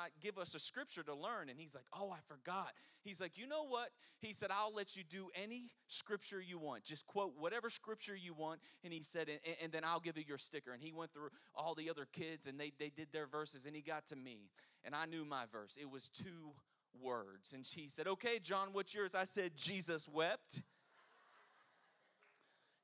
Not give us a scripture to learn. And he's like, Oh, I forgot. He's like, You know what? He said, I'll let you do any scripture you want. Just quote whatever scripture you want. And he said, And, and then I'll give you your sticker. And he went through all the other kids and they, they did their verses. And he got to me. And I knew my verse. It was two words. And she said, Okay, John, what's yours? I said, Jesus wept.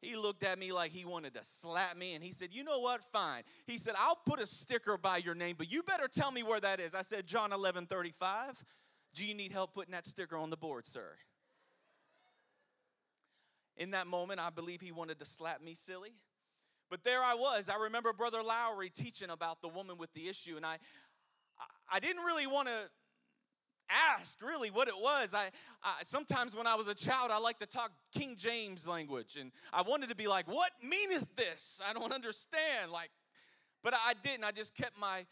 He looked at me like he wanted to slap me and he said, You know what? Fine. He said, I'll put a sticker by your name, but you better tell me where that is. I said, John 11 35. Do you need help putting that sticker on the board, sir? In that moment, I believe he wanted to slap me silly. But there I was. I remember Brother Lowry teaching about the woman with the issue, and I, I didn't really want to ask really what it was. I, I, sometimes when I was a child, I like to talk King James language, and I wanted to be like, "What meaneth this?" I don't understand. Like, but I didn't. I just kept my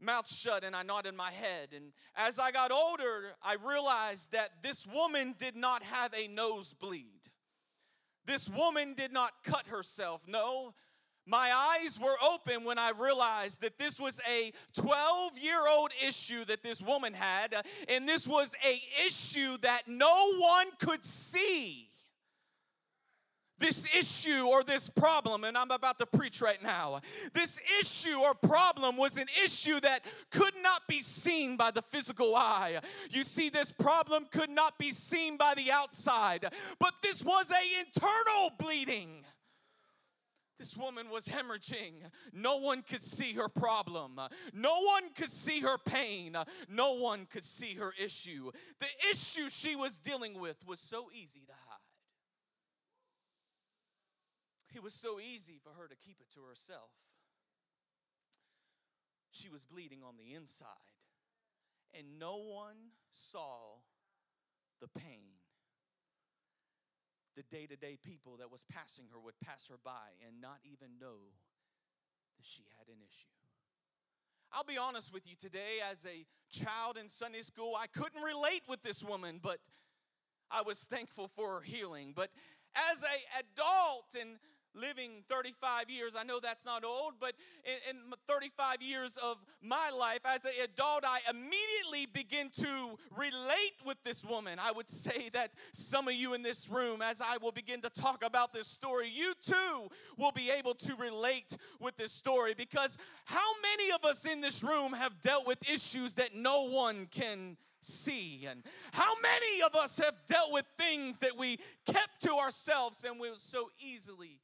mouth shut and I nodded my head. And as I got older, I realized that this woman did not have a nosebleed. This woman did not cut herself. No, my eyes were open when I realized that this was a 12 year old issue that this woman had, and this was a issue that no one could see. This issue or this problem, and I'm about to preach right now. This issue or problem was an issue that could not be seen by the physical eye. You see, this problem could not be seen by the outside, but this was a internal bleeding. This woman was hemorrhaging. No one could see her problem. No one could see her pain. No one could see her issue. The issue she was dealing with was so easy to hide. It was so easy for her to keep it to herself. She was bleeding on the inside, and no one saw the pain the day to day people that was passing her would pass her by and not even know that she had an issue. I'll be honest with you today, as a child in Sunday school, I couldn't relate with this woman, but I was thankful for her healing. But as an adult and living 35 years. I know that's not old, but in, in 35 years of my life as an adult, I immediately begin to relate with this woman. I would say that some of you in this room, as I will begin to talk about this story, you too will be able to relate with this story because how many of us in this room have dealt with issues that no one can see. And how many of us have dealt with things that we kept to ourselves and we so easily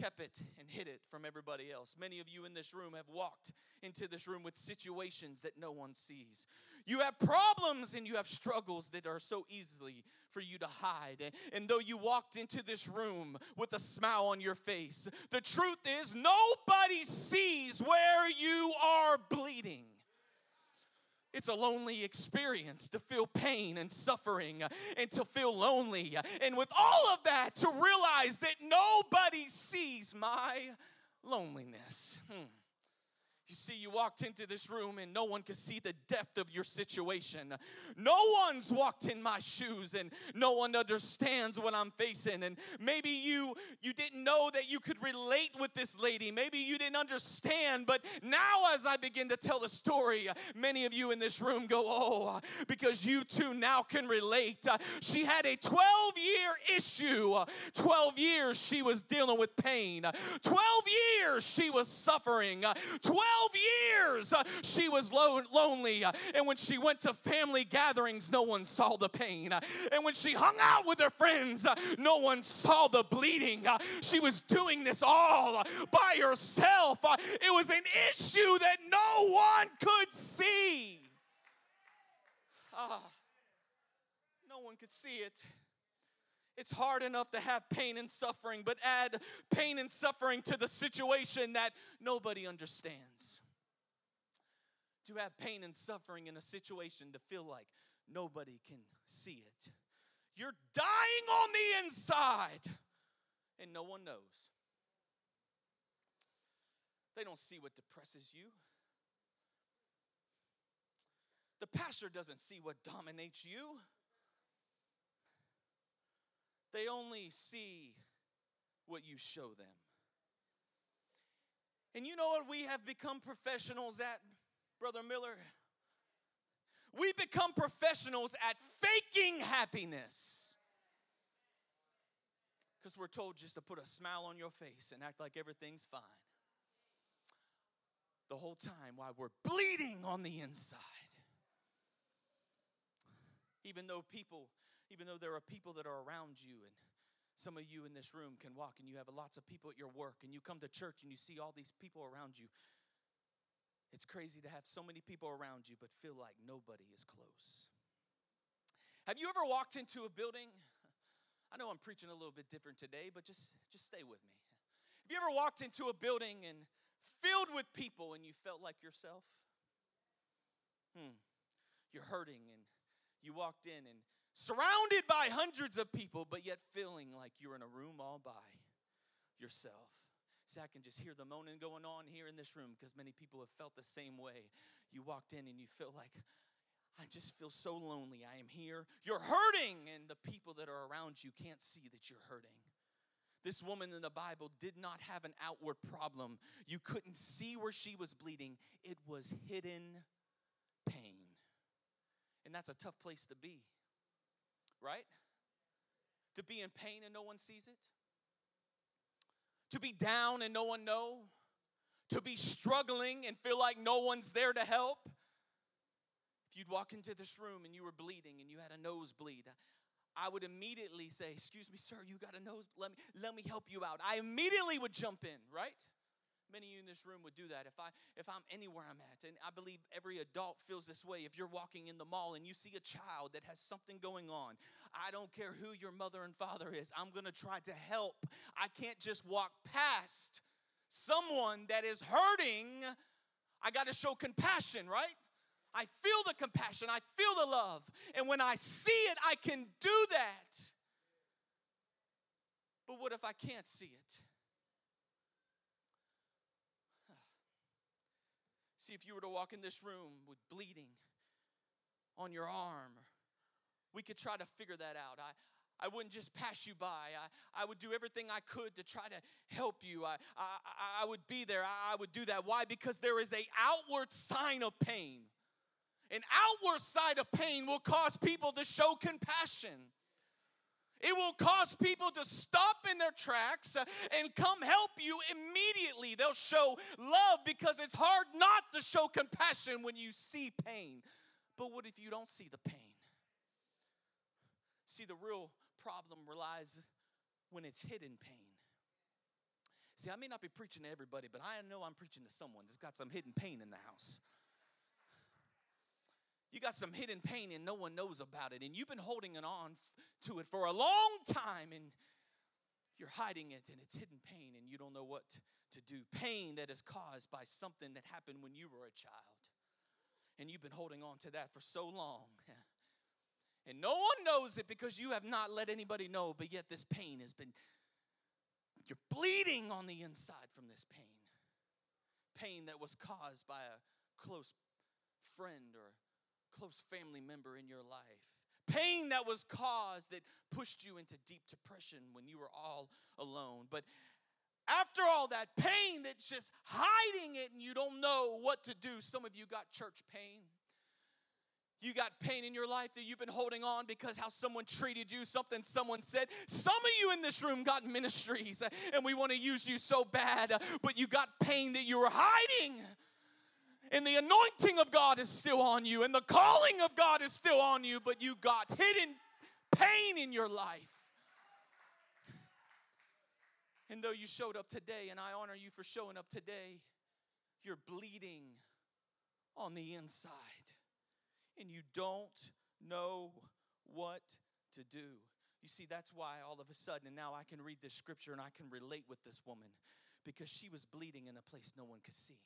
kept it and hid it from everybody else. Many of you in this room have walked into this room with situations that no one sees. You have problems and you have struggles that are so easily for you to hide. And though you walked into this room with a smile on your face, the truth is nobody sees where you are bleeding. It's a lonely experience to feel pain and suffering and to feel lonely. And with all of that, to realize that nobody sees my loneliness. Hmm. You see, you walked into this room and no one could see the depth of your situation. No one's walked in my shoes and no one understands what I'm facing. And maybe you you didn't know that you could relate with this lady. Maybe you didn't understand, but now as I begin to tell the story, many of you in this room go, "Oh, because you too now can relate." She had a 12-year issue. 12 years she was dealing with pain. 12 years she was suffering. 12 years uh, she was lo- lonely. Uh, and when she went to family gatherings, no one saw the pain. Uh, and when she hung out with her friends, no one saw the bleeding. She was doing this all by herself. It was an issue that no one could see. Ah, no one could see it. It's hard enough to have pain and suffering, but add pain and suffering to the situation that nobody understands. to have pain and suffering in a situation to feel like nobody can see it. You're dying on the inside and no one knows. They don't see what depresses you. The pastor doesn't see what dominates you. They only see what you show them. And you know what we have become professionals at, Brother Miller? We become professionals at faking happiness. Because we're told just to put a smile on your face and act like everything's fine. The whole time while we're bleeding on the inside. Even though people, even though there are people that are around you and some of you in this room can walk and you have lots of people at your work and you come to church and you see all these people around you. It's crazy to have so many people around you but feel like nobody is close. Have you ever walked into a building? I know I'm preaching a little bit different today, but just just stay with me. Have you ever walked into a building and filled with people and you felt like yourself? Hmm. You're hurting and you walked in and surrounded by hundreds of people, but yet feeling like you're in a room all by yourself. See, I can just hear the moaning going on here in this room because many people have felt the same way. You walked in and you feel like, I just feel so lonely. I am here. You're hurting, and the people that are around you can't see that you're hurting. This woman in the Bible did not have an outward problem. You couldn't see where she was bleeding, it was hidden pain. And that's a tough place to be right? To be in pain and no one sees it? To be down and no one know? To be struggling and feel like no one's there to help? If you'd walk into this room and you were bleeding and you had a nosebleed, I would immediately say, "Excuse me, sir, you got a nose. Let me let me help you out." I immediately would jump in, right? Many of you in this room would do that if I if I'm anywhere I'm at. And I believe every adult feels this way. If you're walking in the mall and you see a child that has something going on, I don't care who your mother and father is. I'm going to try to help. I can't just walk past someone that is hurting. I got to show compassion, right? I feel the compassion, I feel the love. And when I see it, I can do that. But what if I can't see it? See, if you were to walk in this room with bleeding on your arm, we could try to figure that out. I, I wouldn't just pass you by. I, I would do everything I could to try to help you. I, I, I would be there. I, I would do that. Why? Because there is a outward sign of pain. An outward side of pain will cause people to show compassion. It will cause people to stop in their tracks uh, and come help you immediately. They'll show love because it's hard not to show compassion when you see pain. But what if you don't see the pain? See, the real problem relies when it's hidden pain. See, I may not be preaching to everybody, but I know I'm preaching to someone that's got some hidden pain in the house. You got some hidden pain and no one knows about it, and you've been holding it on to it for a long time, and you're hiding it, and it's hidden pain, and you don't know what to do. Pain that is caused by something that happened when you were a child, and you've been holding on to that for so long. And no one knows it because you have not let anybody know, but yet this pain has been, you're bleeding on the inside from this pain. Pain that was caused by a close friend or close family member in your life. Pain that was caused that pushed you into deep depression when you were all alone. But after all that pain that's just hiding it and you don't know what to do, some of you got church pain. You got pain in your life that you've been holding on because how someone treated you, something someone said. Some of you in this room got ministries and we want to use you so bad, but you got pain that you were hiding and the anointing of God is still on you, and the calling of God is still on you, but you got hidden pain in your life. And though you showed up today, and I honor you for showing up today, you're bleeding on the inside, and you don't know what to do. You see, that's why all of a sudden, and now I can read this scripture and I can relate with this woman because she was bleeding in a place no one could see.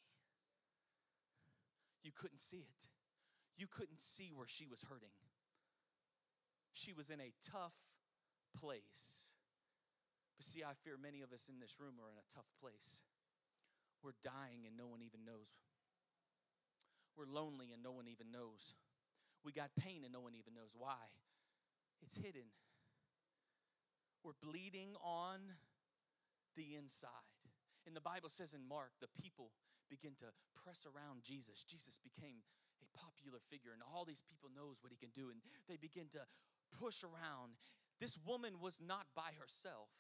You couldn't see it. You couldn't see where she was hurting. She was in a tough place. But see, I fear many of us in this room are in a tough place. We're dying and no one even knows. We're lonely and no one even knows. We got pain and no one even knows why. It's hidden. We're bleeding on the inside. And the Bible says in Mark, the people begin to press around Jesus. Jesus became a popular figure, and all these people knows what he can do, and they begin to push around. This woman was not by herself,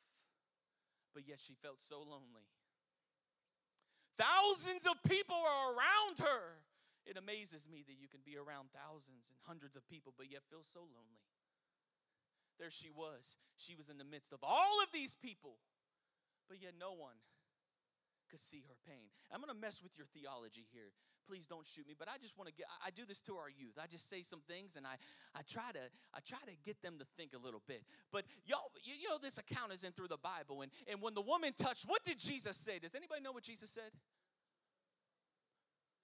but yet she felt so lonely. Thousands of people are around her. It amazes me that you can be around thousands and hundreds of people, but yet feel so lonely. There she was. She was in the midst of all of these people, but yet no one could see her pain. I'm to mess with your theology here. Please don't shoot me, but I just want to get I do this to our youth. I just say some things and I I try to I try to get them to think a little bit. But y'all you, you know this account is in through the Bible and and when the woman touched, what did Jesus say? Does anybody know what Jesus said?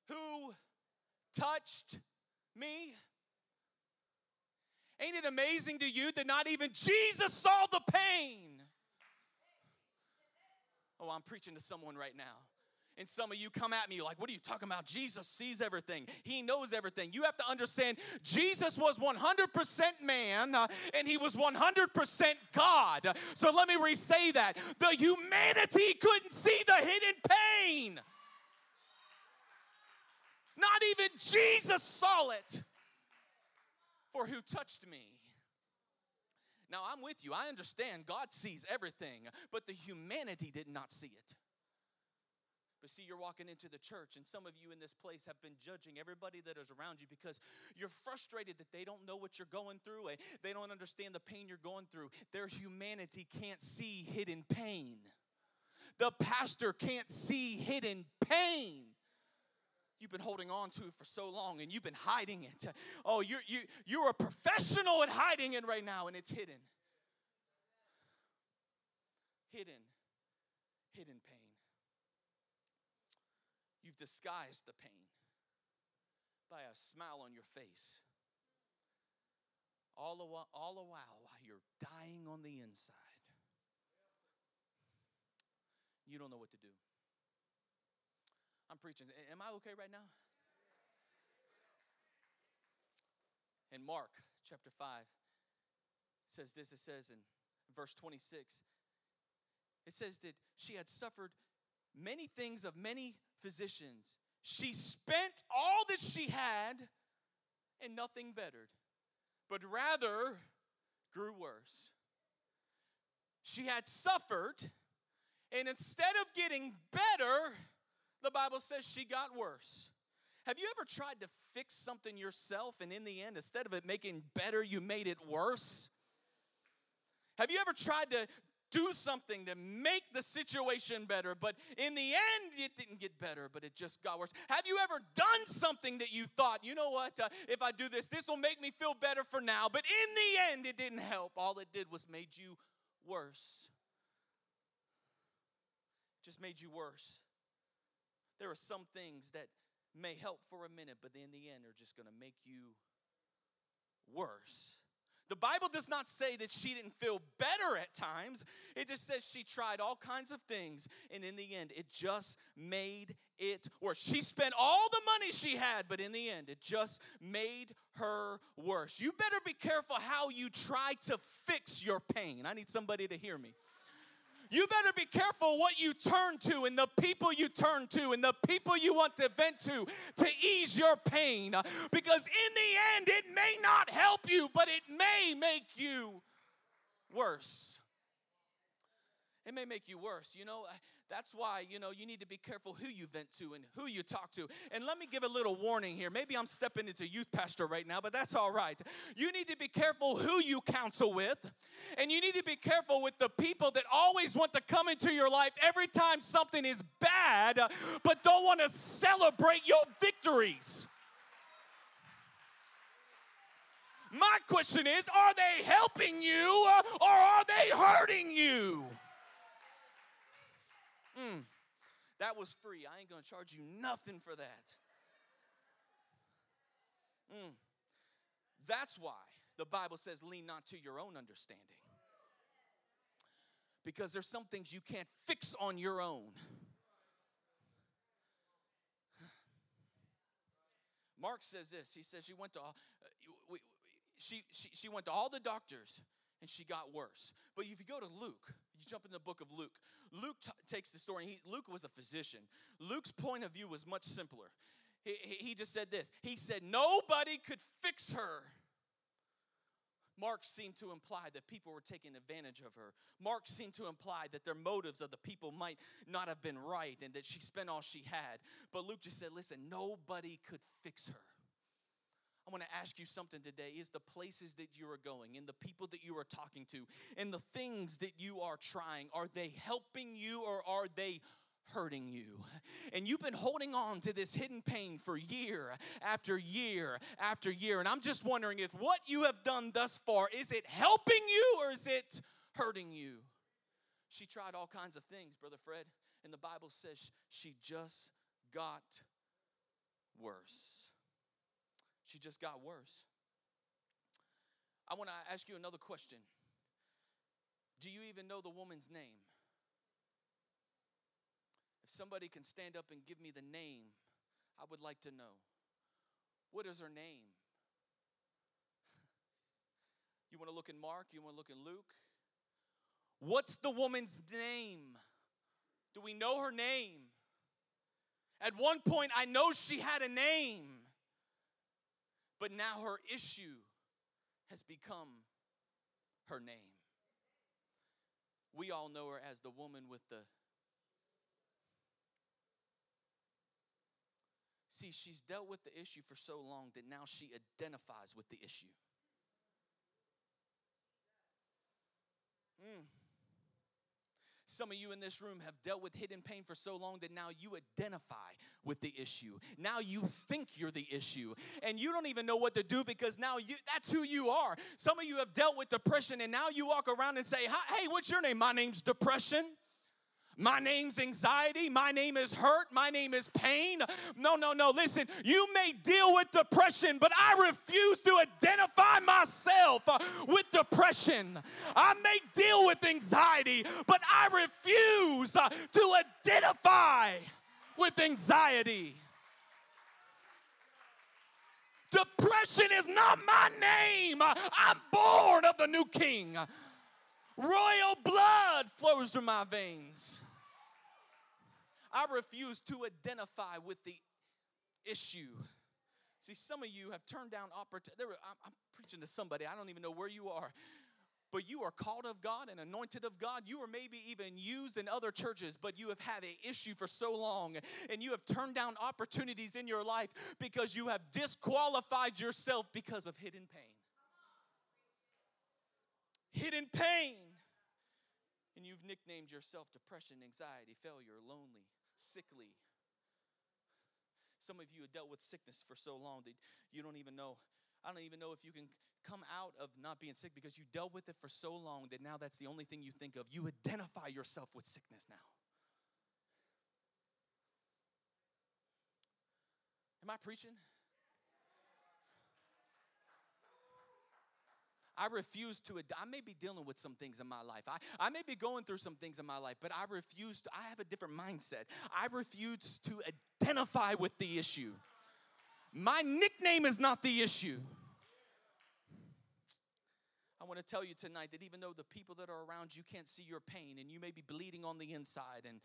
Who touched me? Ain't it amazing to you that not even Jesus saw the pain? Oh, I'm preaching to someone right now. And some of you come at me like, what are you talking about? Jesus sees everything, He knows everything. You have to understand, Jesus was 100% man uh, and He was 100% God. So let me re say that. The humanity couldn't see the hidden pain. Not even Jesus saw it. For who touched me? Now, I'm with you. I understand God sees everything, but the humanity did not see it. But see, you're walking into the church, and some of you in this place have been judging everybody that is around you because you're frustrated that they don't know what you're going through. Eh? They don't understand the pain you're going through. Their humanity can't see hidden pain. The pastor can't see hidden pain you've been holding on to it for so long and you've been hiding it. Oh, you're, you, you're a professional at hiding it right now and it's hidden. Hidden, hidden pain. You've disguised the pain by a smile on your face. All a while, all a while, while you're dying on the inside. You don't know what to do. I'm preaching. Am I okay right now? In Mark chapter 5, it says this it says in verse 26, it says that she had suffered many things of many physicians. She spent all that she had and nothing bettered, but rather grew worse. She had suffered, and instead of getting better, the Bible says she got worse. Have you ever tried to fix something yourself and in the end, instead of it making better, you made it worse? Have you ever tried to do something to make the situation better, but in the end, it didn't get better, but it just got worse? Have you ever done something that you thought, you know what, uh, if I do this, this will make me feel better for now, but in the end, it didn't help. All it did was made you worse. just made you worse. There are some things that may help for a minute, but in the end are just going to make you worse. The Bible does not say that she didn't feel better at times. It just says she tried all kinds of things, and in the end, it just made it worse. She spent all the money she had, but in the end, it just made her worse. You better be careful how you try to fix your pain. I need somebody to hear me you better be careful what you turn to and the people you turn to and the people you want to vent to to ease your pain. Because in the end, it may not help you, but it may make you worse. It may make you worse. You know, that's why, you know, you need to be careful who you vent to and who you talk to. And let me give a little warning here. Maybe I'm stepping into youth pastor right now, but that's all right. You need to be careful who you counsel with. And you need to be careful with the people that always want to come into your life every time something is bad, but don't want to celebrate your victories. My question is are they helping you uh, or are they hurting you? Mm, that was free. I ain't to charge you nothing for that. Mm. That's why the Bible says, lean not to your own understanding. Because there's some things you can't fix on your own. Mark says this. He says she went to uh, we, she, she, she went to all the doctors and she got worse. But if you go to Luke, you jump in the book of Luke. Luke t- takes the story. He, Luke was a physician. Luke's point of view was much simpler. He, he just said this. He said nobody could fix her Mark seemed to imply that people were taking advantage of her. Mark seemed to imply that their motives of the people might not have been right and that she spent all she had. But Luke just said, listen, nobody could fix her. I want to ask you something today. Is the places that you are going and the people that you are talking to and the things that you are trying, are they helping you or are they hurting you. And you've been holding on to this hidden pain for year after year after year. And I'm just wondering if what you have done thus far is it helping you or is it hurting you? She tried all kinds of things, Brother Fred, and the Bible says she just got worse. She just got worse. I want to ask you another question. Do you even know the woman's name? If somebody can stand up and give me the name, I would like to know. What is her name? You want to look in Mark? You want to look in Luke? What's the woman's name? Do we know her name? At one point, I know she had a name, but now her issue has become her name. We all know her as the woman with the See, she's dealt with the issue for so long that now she identifies with the issue. Mm. Some of you in this room have dealt with hidden pain for so long that now you identify with the issue. Now you think you're the issue and you don't even know what to do because now you that's who you are. Some of you have dealt with depression and now you walk around and say, "Hey, what's your name?" "My name's depression." My name's anxiety. My name is hurt. My name is pain. No, no, no. Listen, you may deal with depression, but I refuse to identify myself uh, with depression. I may deal with anxiety, but I refuse uh, to identify with anxiety. Depression is not my name. I'm born of the new king. Royal blood flows through my veins. I refuse to identify with the issue. See, some of you have turned down opportunity. I'm, I'm preaching to somebody, I don't even know where you are but you are called of God and anointed of God. You are maybe even used in other churches, but you have had an issue for so long and you have turned down opportunities in your life because you have disqualified yourself because of hidden pain. Hidden pain. And you've nicknamed yourself depression, anxiety, failure, lonely, sickly. Some of you have dealt with sickness for so long that you don't even know. I don't even know if you can come out of not being sick because you dealt with it for so long that now that's the only thing you think of. You identify yourself with sickness now. Am I preaching? I refuse to, I may be dealing with some things in my life. I, I may be going through some things in my life, but I refuse to, I have a different mindset. I refuse to identify with the issue. My nickname is not the issue. I want to tell you tonight that even though the people that are around you can't see your pain and you may be bleeding on the inside and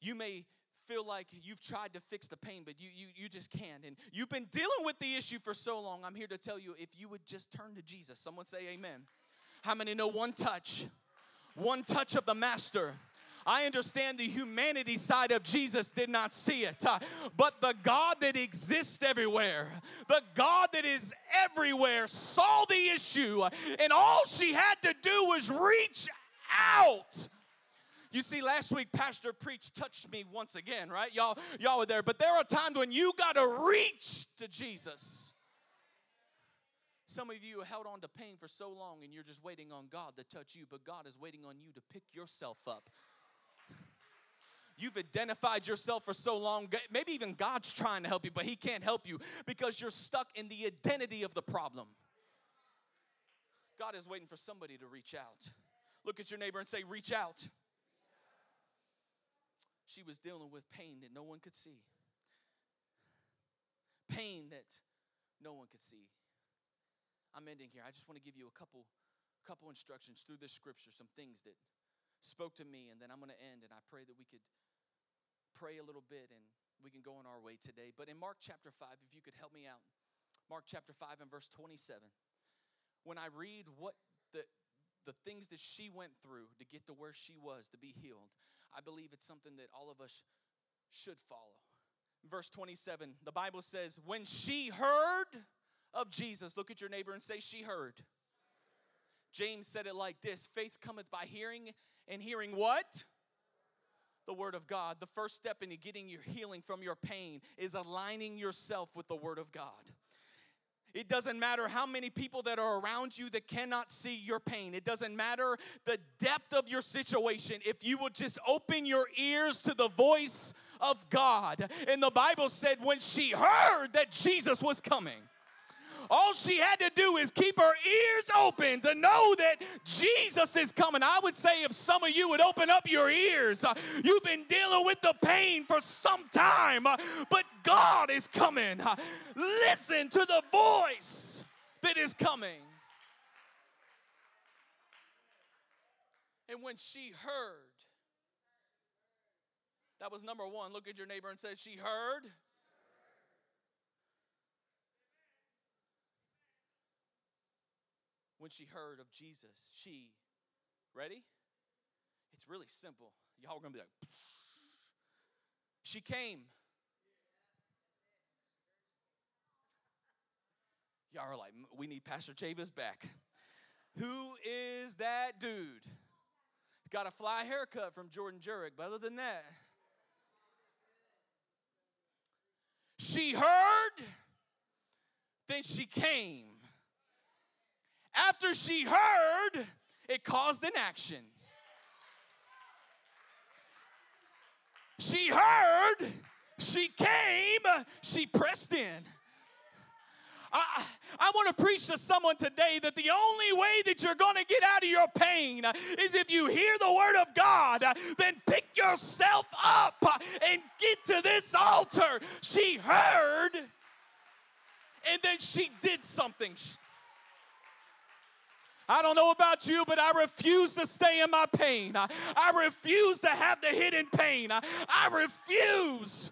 you may feel like you've tried to fix the pain, but you, you, you just can't. And you've been dealing with the issue for so long. I'm here to tell you if you would just turn to Jesus. Someone say amen. How many know one touch? One touch of the Master. I understand the humanity side of Jesus did not see it, uh, but the God that exists everywhere, the God that is everywhere, saw the issue, and all she had to do was reach out you see, last week Pastor preached touched me once again, right? Y'all, y'all were there. But there are times when you gotta reach to Jesus. Some of you held on to pain for so long and you're just waiting on God to touch you, but God is waiting on you to pick yourself up. You've identified yourself for so long. Maybe even God's trying to help you, but He can't help you because you're stuck in the identity of the problem. God is waiting for somebody to reach out. Look at your neighbor and say, Reach out. She was dealing with pain that no one could see, pain that no one could see. I'm ending here. I just want to give you a couple, couple instructions through this scripture, some things that spoke to me, and then I'm going to end. And I pray that we could pray a little bit and we can go on our way today. But in Mark chapter 5, if you could help me out, Mark chapter 5 and verse 27, when I read what the the things that she went through to get to where she was to be healed, I believe it's something that all of us should follow. Verse 27, the Bible says, When she heard of Jesus, look at your neighbor and say, She heard. James said it like this faith cometh by hearing, and hearing what? The Word of God. The first step in getting your healing from your pain is aligning yourself with the Word of God. It doesn't matter how many people that are around you that cannot see your pain. It doesn't matter the depth of your situation. If you will just open your ears to the voice of God. And the Bible said when she heard that Jesus was coming, all she had to do is keep her ears open to know that Jesus is coming. I would say if some of you would open up your ears, uh, you've been dealing with the pain for some time, uh, but God is coming. Uh, listen to the voice that is coming. And when she heard, that was number one. Look at your neighbor and say, She heard. When she heard of Jesus, she, ready? It's really simple. Y'all are gonna be like, she came. Y'all are like, we need Pastor Chavis back. Who is that dude? Got a fly haircut from Jordan Jurek, but other than that, she heard, then she came. After she heard, it caused an action. She heard, she came, she pressed in. I, I want to preach to someone today that the only way that you're going to get out of your pain is if you hear the word of God, then pick yourself up and get to this altar. She heard and then she did something. I don't know about you, but I refuse to stay in my pain. I, I refuse to have the hidden pain. I, I refuse.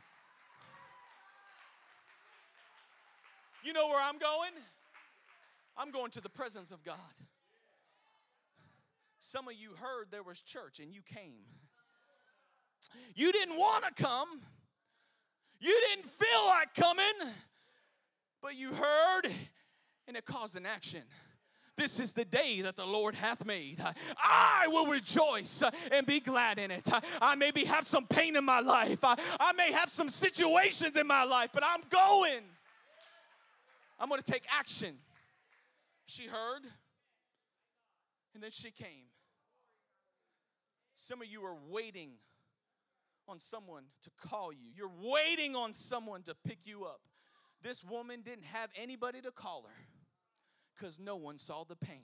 You know where I'm going? I'm going to the presence of God. Some of you heard there was church and you came. You didn't want to come. You didn't feel like coming, but you heard and it caused an action. This is the day that the Lord hath made. I will rejoice and be glad in it. I maybe have some pain in my life. I, may have some situations in my life, but I'm going. I'm going to take action. She heard, and then she came. Some of you are waiting on someone to call you. You're waiting on someone to pick you up. This woman didn't have anybody to call her because no one saw the pain.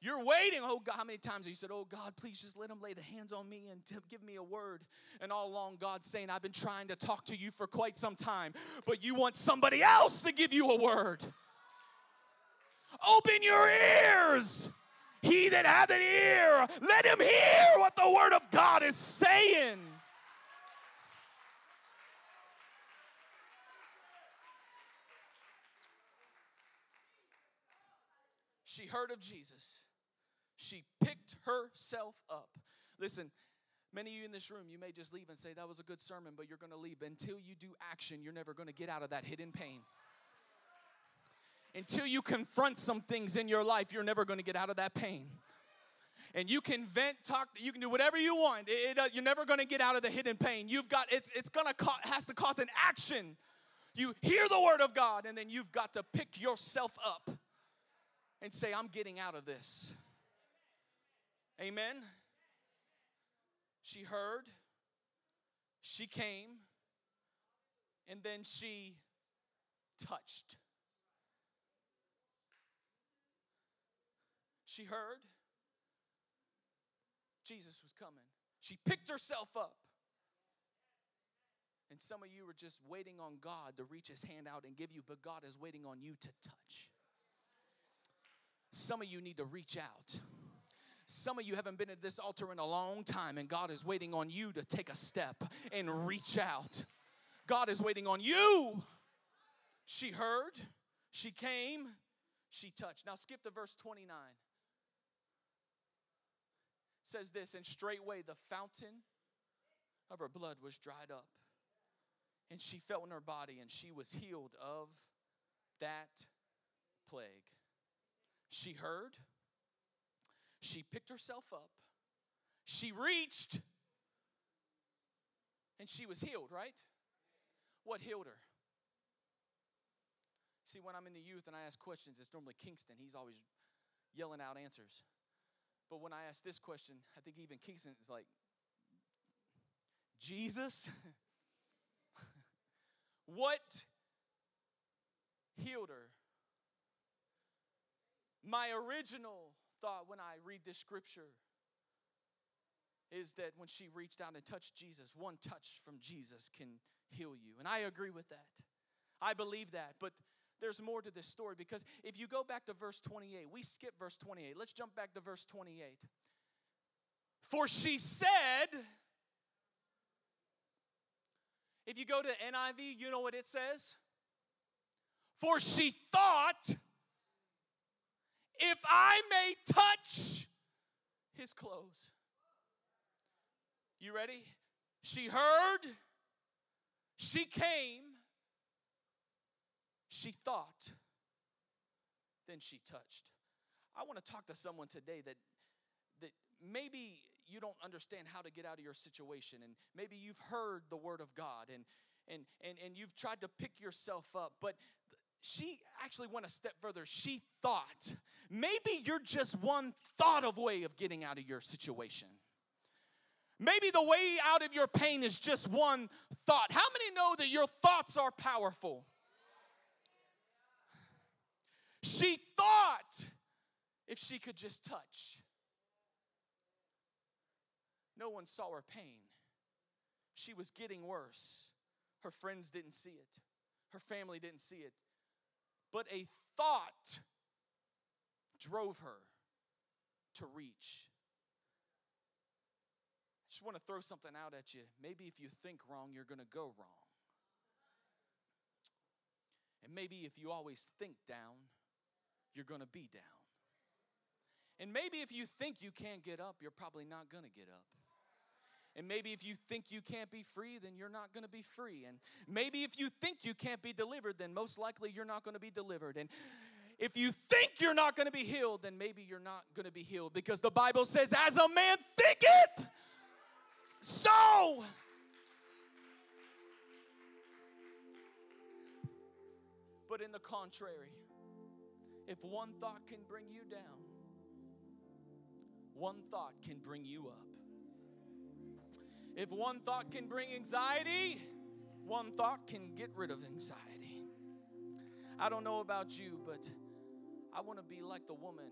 You're waiting. Oh God, how many times have you said, Oh God, please just let him lay the hands on me and give me a word? And all along, God's saying, I've been trying to talk to you for quite some time, but you want somebody else to give you a word. Open your ears. He that hath an ear, let him hear what the word of God is saying. Heard of Jesus. She picked herself up. Listen, many of you in this room, you may just leave and say, That was a good sermon, but you're going to leave. Until you do action, you're never going to get out of that hidden pain. Until you confront some things in your life, you're never going to get out of that pain. And you can vent, talk, you can do whatever you want. It, it, uh, you're never going to get out of the hidden pain. You've got it, it's going to co- has to cause an action. You hear the word of God, and then you've got to pick yourself up and say, I'm getting out of this. Amen. She heard, She came and then she touched. She heard Jesus was coming. She picked herself up. And some of you are just waiting on God to reach his hand out and give you, but God is waiting on you to touch. Some of you need to reach out. Some of you haven't been at this altar in a long time, and God is waiting on you to take a step and reach out. God is waiting on you. She heard, she came, she touched. Now skip to verse 29. It says this, and straightway the fountain of her blood was dried up. And she felt in her body, and she was healed of that plague. She heard, she picked herself up, she reached, and she was healed, right? What healed her? See, when I'm in the youth and I ask questions, it's normally Kingston. He's always yelling out answers. But when I ask this question, I think even Kingston is like, Jesus? what healed her? My original thought when I read this scripture is that when she reached out and touched Jesus, one touch from Jesus can heal you. And I agree with that. I believe that. But there's more to this story because if you go back to verse 28, we skip verse 28. Let's jump back to verse 28. For she said, if you go to NIV, you know what it says? For she thought, if I may touch his clothes. You ready? She heard, she came, she thought, then she touched. I want to talk to someone today that that maybe you don't understand how to get out of your situation and maybe you've heard the word of God and and and, and you've tried to pick yourself up but she actually went a step further. She thought maybe you're just one thought of way of getting out of your situation. Maybe the way out of your pain is just one thought. How many know that your thoughts are powerful? She thought if she could just touch. No one saw her pain. She was getting worse. Her friends didn't see it, her family didn't see it. But a thought drove her to reach. I just want to throw something out at you. Maybe if you think wrong, you're going to go wrong. And maybe if you always think down, you're going to be down. And maybe if you think you can't get up, you're probably not going to get up. And maybe if you think you can't be free, then you're not going to be free. And maybe if you think you can't be delivered, then most likely you're not going to be delivered. And if you think you're not going to be healed, then maybe you're not going to be healed because the Bible says, as a man thinketh, so. But in the contrary, if one thought can bring you down, one thought can bring you up. If one thought can bring anxiety, one thought can get rid of anxiety. I don't know about you, but I want to be like the woman.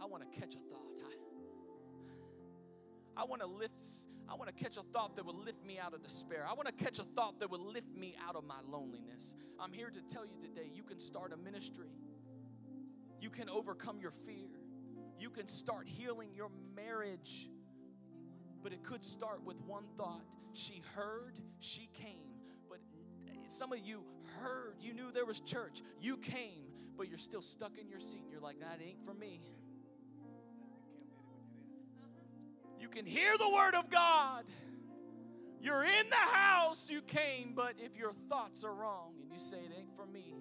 I want to catch a thought. I, I want to lift, I want to catch a thought that will lift me out of despair. I want to catch a thought that will lift me out of my loneliness. I'm here to tell you today you can start a ministry, you can overcome your fear, you can start healing your marriage but it could start with one thought. She heard, she came. But some of you heard, you knew there was church, you came, but you're still stuck in your seat and you're like, that ain't for me. You can hear the word of God. You're in the house, you came, but if your thoughts are wrong and you say it ain't for me,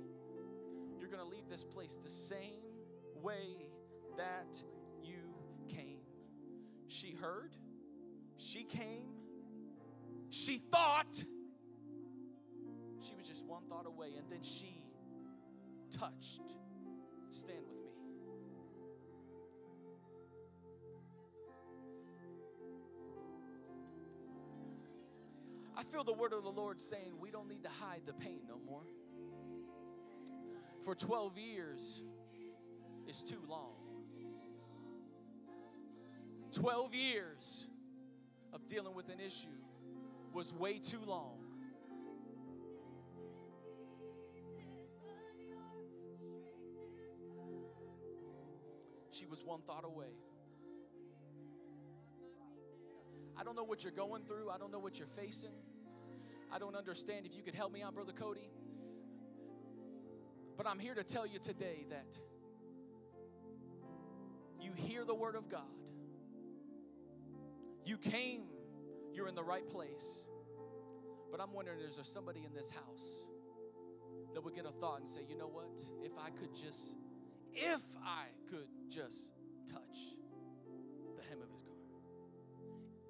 you're going to leave this place the same way that you came. She heard, she came, she thought, she was just one thought away, and then she touched. Stand with me. I feel the word of the Lord saying we don't need to hide the pain no more. For 12 years is too long. 12 years of dealing with an issue was way too long. She was one thought away. I don't know what you're going through. I don't know what you're facing. I don't understand. If you could help me out, Brother Cody. But I'm here to tell you today that you hear the word of God. You came, you're in the right place. But I'm wondering is there somebody in this house that would get a thought and say, you know what? If I could just, if I could just touch the hem of his garment,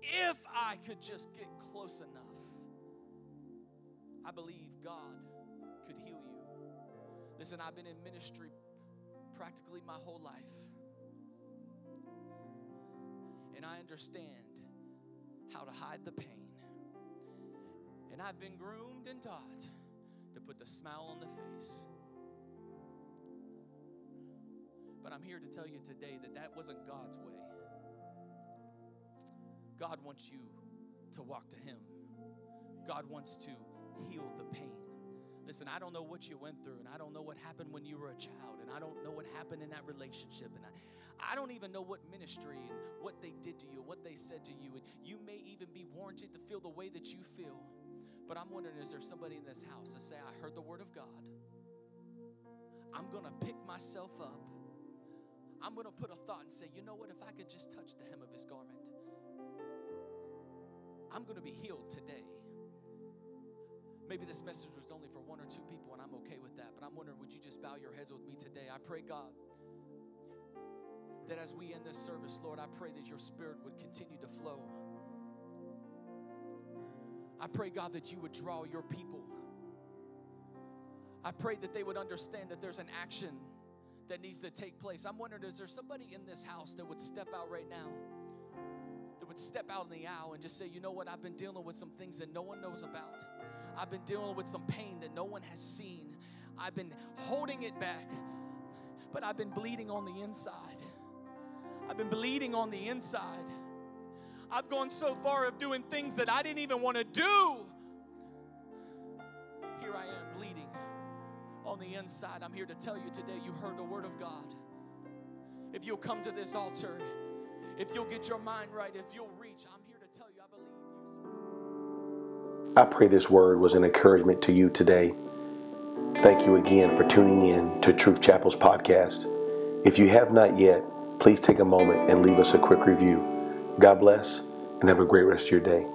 if I could just get close enough, I believe God could heal you. Listen, I've been in ministry practically my whole life. And I understand how to hide the pain. And I've been groomed and taught to put the smile on the face. But I'm here to tell you today that that wasn't God's way. God wants you to walk to Him, God wants to heal the pain. Listen, I don't know what you went through, and I don't know what happened when you were a child, and I don't know what happened in that relationship, and I, I don't even know what ministry and what they did to you, what they said to you, and you may even be warranted to feel the way that you feel. But I'm wondering, is there somebody in this house to say, I heard the word of God? I'm gonna pick myself up. I'm gonna put a thought and say, you know what, if I could just touch the hem of his garment, I'm gonna be healed today. Maybe this message was only for one or two people, and I'm okay with that. But I'm wondering, would you just bow your heads with me today? I pray, God, that as we end this service, Lord, I pray that your spirit would continue to flow. I pray, God, that you would draw your people. I pray that they would understand that there's an action that needs to take place. I'm wondering, is there somebody in this house that would step out right now? That would step out in the aisle and just say, you know what, I've been dealing with some things that no one knows about. I've been dealing with some pain that no one has seen. I've been holding it back, but I've been bleeding on the inside. I've been bleeding on the inside. I've gone so far of doing things that I didn't even want to do. Here I am bleeding on the inside. I'm here to tell you today you heard the word of God. If you'll come to this altar, if you'll get your mind right, if you'll reach, I'm here to tell you I believe you. I pray this word was an encouragement to you today. Thank you again for tuning in to Truth Chapel's podcast. If you have not yet, please take a moment and leave us a quick review. God bless and have a great rest of your day.